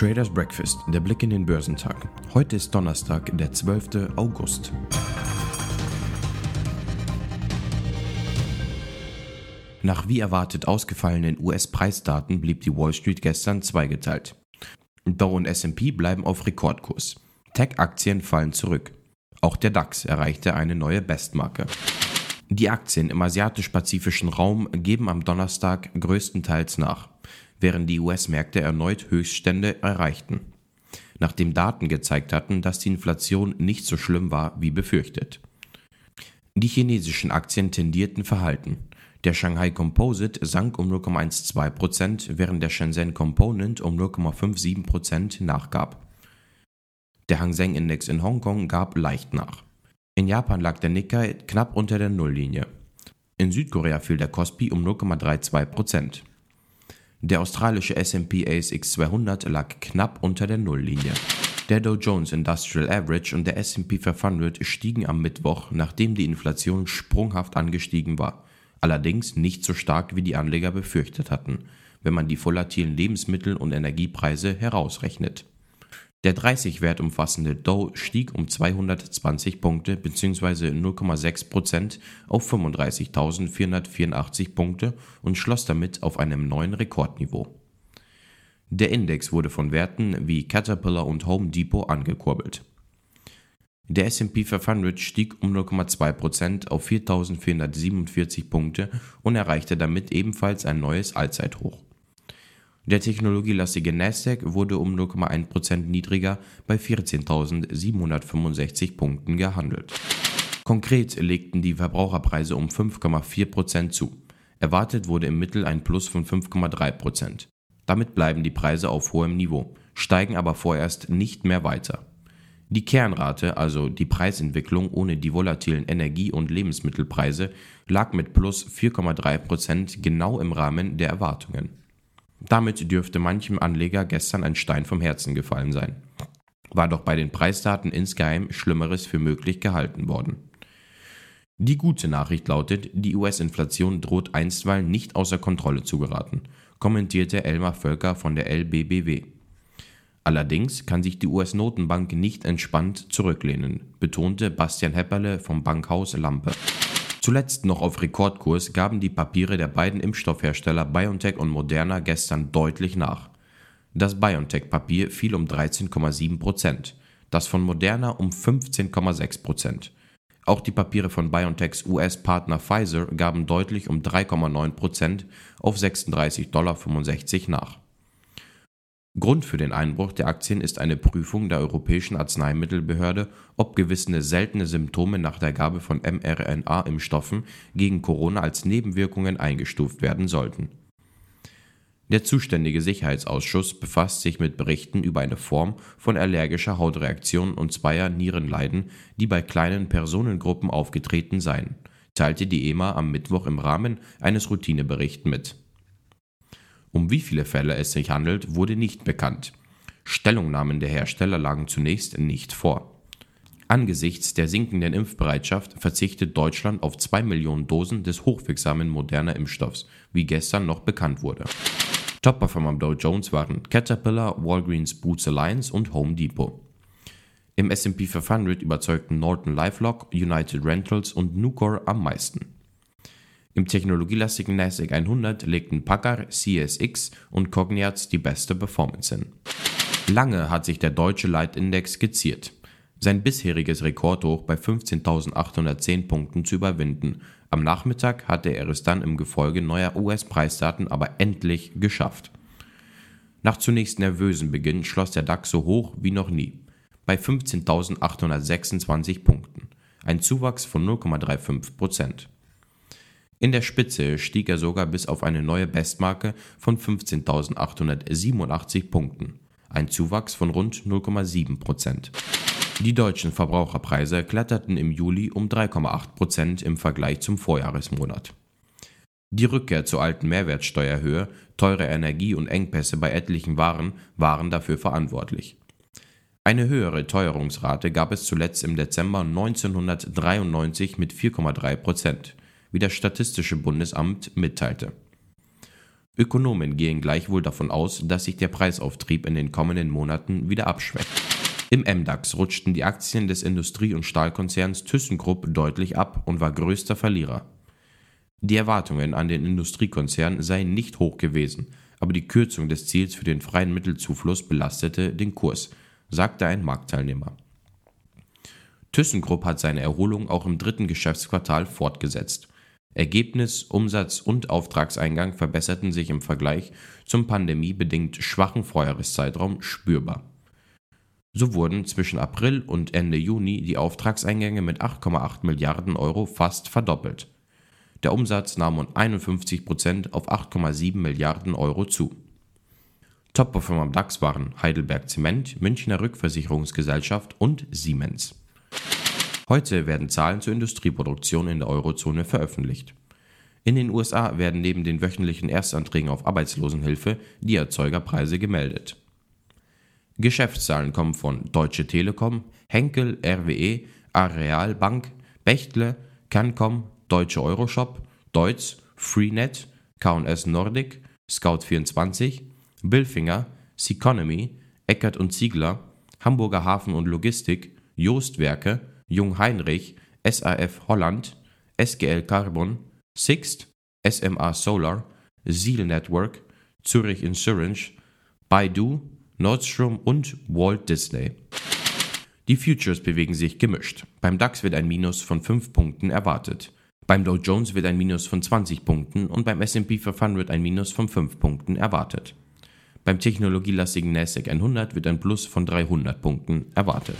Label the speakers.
Speaker 1: Traders Breakfast, der Blick in den Börsentag. Heute ist Donnerstag, der 12. August. Nach wie erwartet ausgefallenen US-Preisdaten blieb die Wall Street gestern zweigeteilt. Dow und S&P bleiben auf Rekordkurs. Tech-Aktien fallen zurück. Auch der DAX erreichte eine neue Bestmarke. Die Aktien im asiatisch-pazifischen Raum geben am Donnerstag größtenteils nach während die US-Märkte erneut Höchststände erreichten, nachdem Daten gezeigt hatten, dass die Inflation nicht so schlimm war wie befürchtet. Die chinesischen Aktien tendierten verhalten. Der Shanghai Composite sank um 0,12%, während der Shenzhen Component um 0,57% nachgab. Der Hang Seng Index in Hongkong gab leicht nach. In Japan lag der Nikkei knapp unter der Nulllinie. In Südkorea fiel der Kospi um 0,32%. Der australische S&P ASX 200 lag knapp unter der Nulllinie. Der Dow Jones Industrial Average und der S&P 500 stiegen am Mittwoch, nachdem die Inflation sprunghaft angestiegen war. Allerdings nicht so stark, wie die Anleger befürchtet hatten, wenn man die volatilen Lebensmittel- und Energiepreise herausrechnet. Der 30-Wert umfassende Dow stieg um 220 Punkte bzw. 0,6% auf 35.484 Punkte und schloss damit auf einem neuen Rekordniveau. Der Index wurde von Werten wie Caterpillar und Home Depot angekurbelt. Der S&P 500 stieg um 0,2% auf 4.447 Punkte und erreichte damit ebenfalls ein neues Allzeithoch. Der technologielastige Nasdaq wurde um 0,1% niedriger bei 14.765 Punkten gehandelt. Konkret legten die Verbraucherpreise um 5,4% zu. Erwartet wurde im Mittel ein Plus von 5,3%. Damit bleiben die Preise auf hohem Niveau, steigen aber vorerst nicht mehr weiter. Die Kernrate, also die Preisentwicklung ohne die volatilen Energie- und Lebensmittelpreise, lag mit plus 4,3% genau im Rahmen der Erwartungen. Damit dürfte manchem Anleger gestern ein Stein vom Herzen gefallen sein. War doch bei den Preisdaten insgeheim Schlimmeres für möglich gehalten worden. Die gute Nachricht lautet, die US-Inflation droht einstweilen nicht außer Kontrolle zu geraten, kommentierte Elmar Völker von der LBBW. Allerdings kann sich die US-Notenbank nicht entspannt zurücklehnen, betonte Bastian Hepperle vom Bankhaus Lampe. Zuletzt noch auf Rekordkurs gaben die Papiere der beiden Impfstoffhersteller BioNTech und Moderna gestern deutlich nach. Das BioNTech-Papier fiel um 13,7 Prozent, das von Moderna um 15,6 Prozent. Auch die Papiere von BioNTechs US-Partner Pfizer gaben deutlich um 3,9 Prozent auf 36,65 Dollar nach. Grund für den Einbruch der Aktien ist eine Prüfung der Europäischen Arzneimittelbehörde, ob gewisse seltene Symptome nach der Gabe von mRNA-Impfstoffen gegen Corona als Nebenwirkungen eingestuft werden sollten. Der zuständige Sicherheitsausschuss befasst sich mit Berichten über eine Form von allergischer Hautreaktion und zweier Nierenleiden, die bei kleinen Personengruppen aufgetreten seien, teilte die EMA am Mittwoch im Rahmen eines Routineberichts mit um wie viele Fälle es sich handelt, wurde nicht bekannt. Stellungnahmen der Hersteller lagen zunächst nicht vor. Angesichts der sinkenden Impfbereitschaft verzichtet Deutschland auf 2 Millionen Dosen des hochwirksamen moderner Impfstoffs, wie gestern noch bekannt wurde. Top-Performer am Dow Jones waren Caterpillar, Walgreens Boots Alliance und Home Depot. Im S&P 500 überzeugten Norton LifeLock, United Rentals und Nucor am meisten. Im technologielastigen NASDAQ 100 legten Packard, CSX und Cogniats die beste Performance hin. Lange hat sich der deutsche Leitindex skizziert, sein bisheriges Rekordhoch bei 15.810 Punkten zu überwinden. Am Nachmittag hatte er es dann im Gefolge neuer US-Preisdaten aber endlich geschafft. Nach zunächst nervösem Beginn schloss der DAX so hoch wie noch nie, bei 15.826 Punkten, ein Zuwachs von 0,35 Prozent. In der Spitze stieg er sogar bis auf eine neue Bestmarke von 15.887 Punkten, ein Zuwachs von rund 0,7 Prozent. Die deutschen Verbraucherpreise kletterten im Juli um 3,8 Prozent im Vergleich zum Vorjahresmonat. Die Rückkehr zur alten Mehrwertsteuerhöhe, teure Energie und Engpässe bei etlichen Waren waren dafür verantwortlich. Eine höhere Teuerungsrate gab es zuletzt im Dezember 1993 mit 4,3 Prozent, wie das Statistische Bundesamt mitteilte. Ökonomen gehen gleichwohl davon aus, dass sich der Preisauftrieb in den kommenden Monaten wieder abschwächt. Im MDAX rutschten die Aktien des Industrie- und Stahlkonzerns ThyssenKrupp deutlich ab und war größter Verlierer. Die Erwartungen an den Industriekonzern seien nicht hoch gewesen, aber die Kürzung des Ziels für den freien Mittelzufluss belastete den Kurs, sagte ein Marktteilnehmer. ThyssenKrupp hat seine Erholung auch im dritten Geschäftsquartal fortgesetzt. Ergebnis, Umsatz und Auftragseingang verbesserten sich im Vergleich zum pandemiebedingt schwachen Vorjahreszeitraum spürbar. So wurden zwischen April und Ende Juni die Auftragseingänge mit 8,8 Milliarden Euro fast verdoppelt. Der Umsatz nahm um 51 Prozent auf 8,7 Milliarden Euro zu. Top-Performer am DAX waren Heidelberg Zement, Münchner Rückversicherungsgesellschaft und Siemens. Heute werden Zahlen zur Industrieproduktion in der Eurozone veröffentlicht. In den USA werden neben den wöchentlichen Erstanträgen auf Arbeitslosenhilfe die Erzeugerpreise gemeldet. Geschäftszahlen kommen von Deutsche Telekom, Henkel, RWE, Areal Bank, Bechtle, Cancom, Deutsche Euroshop, Deutz, Freenet, K&S Nordic, Scout24, Billfinger, Seconomy, Eckert und Ziegler, Hamburger Hafen und Logistik, Joostwerke, Jung Heinrich, SAF Holland, SGL Carbon, Sixt, SMA Solar, Seal Network, Zurich Insurance, Baidu, Nordstrom und Walt Disney. Die Futures bewegen sich gemischt. Beim DAX wird ein Minus von 5 Punkten erwartet. Beim Dow Jones wird ein Minus von 20 Punkten und beim S&P 500 ein Minus von 5 Punkten erwartet. Beim technologielastigen NASDAQ 100 wird ein Plus von 300 Punkten erwartet.